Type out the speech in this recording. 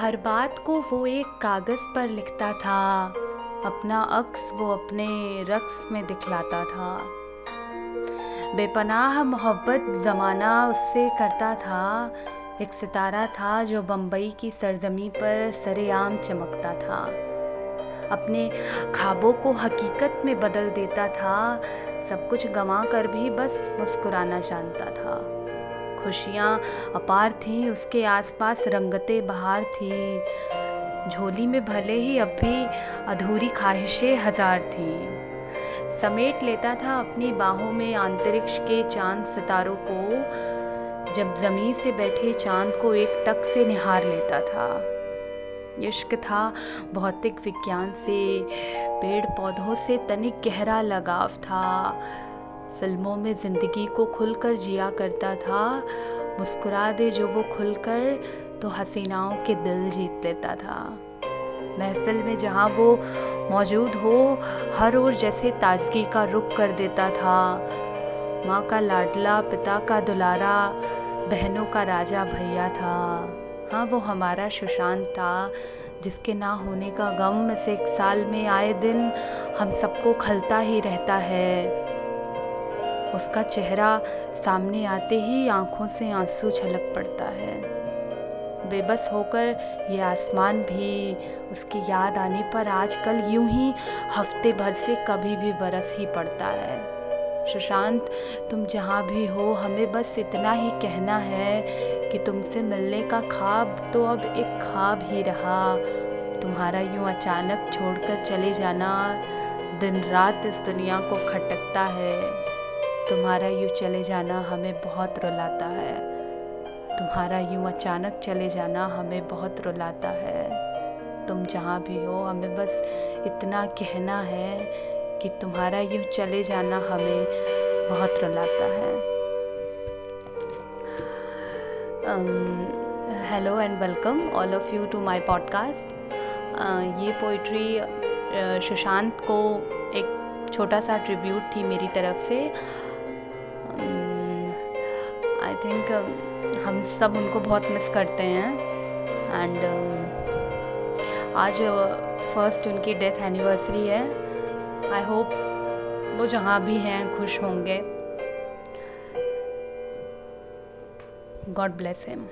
हर बात को वो एक कागज़ पर लिखता था। अपना अक्स वो अपने रक्स में दिखलाता था। बेपनाह मोहब्बत ज़माना उससे करता था। एक सितारा था जो बम्बई की सरजमी पर सरेआम चमकता था। अपने ख्वाबों को हकीकत में बदल देता था। सब कुछ गंवा कर भी बस मुस्कुराना जानता था। खुशियाँ अपार थीं, उसके आसपास रंगतें बहार थी। झोली में भले ही अब भी अधूरी ख्वाहिशें हज़ार थीं। समेट लेता था अपनी बाहों में अंतरिक्ष के चाँद सितारों को, जब ज़मीन से बैठे चाँद को एक टक से निहार लेता था। इश्क था भौतिक विज्ञान से पेड़ पौधों से तनिक गहरा लगाव था। फ़िल्मों में ज़िंदगी को खुलकर जिया करता था। मुस्कुरा दे जो वो खुलकर तो हसीनाओं के दिल जीत लेता था। महफिल में जहाँ वो मौजूद हो, हर ओर जैसे ताजगी का रुख कर देता था। माँ का लाडला, पिता का दुलारा, बहनों का राजा भैया था। हाँ वो हमारा सुशांत था, जिसके ना होने का गम इस एक साल में आए दिन हम सबको खलता ही रहता है। उसका चेहरा सामने आते ही आँखों से आँसू छलक पड़ता है। बेबस होकर ये आसमान भी उसकी याद आने पर आजकल यूँ ही हफ़्ते भर से कभी भी बरस ही पड़ता है। सुशांत तुम जहाँ भी हो, हमें बस इतना ही कहना है कि तुमसे मिलने का ख्वाब तो अब एक ख्वाब ही रहा। तुम्हारा यूँ अचानक छोड़कर चले जाना दिन रात इस दुनिया को खटकता है। तुम्हारा यूँ चले जाना हमें बहुत रुलाता है। तुम्हारा यूँ अचानक चले जाना हमें बहुत रुलाता है। तुम जहाँ भी हो, हमें बस इतना कहना है कि तुम्हारा यूँ चले जाना हमें बहुत रुलाता है। Hello and welcome all of you to my podcast ये पोइट्री सुशांत को एक छोटा सा ट्रिब्यूट थी मेरी तरफ़ से। आई um, थिंक um, हम सब उनको बहुत मिस करते हैं। एंड uh, आज फ़र्स्ट uh, उनकी डेथ एनिवर्सरी है। आई होप वो जहाँ भी हैं खुश होंगे। God bless him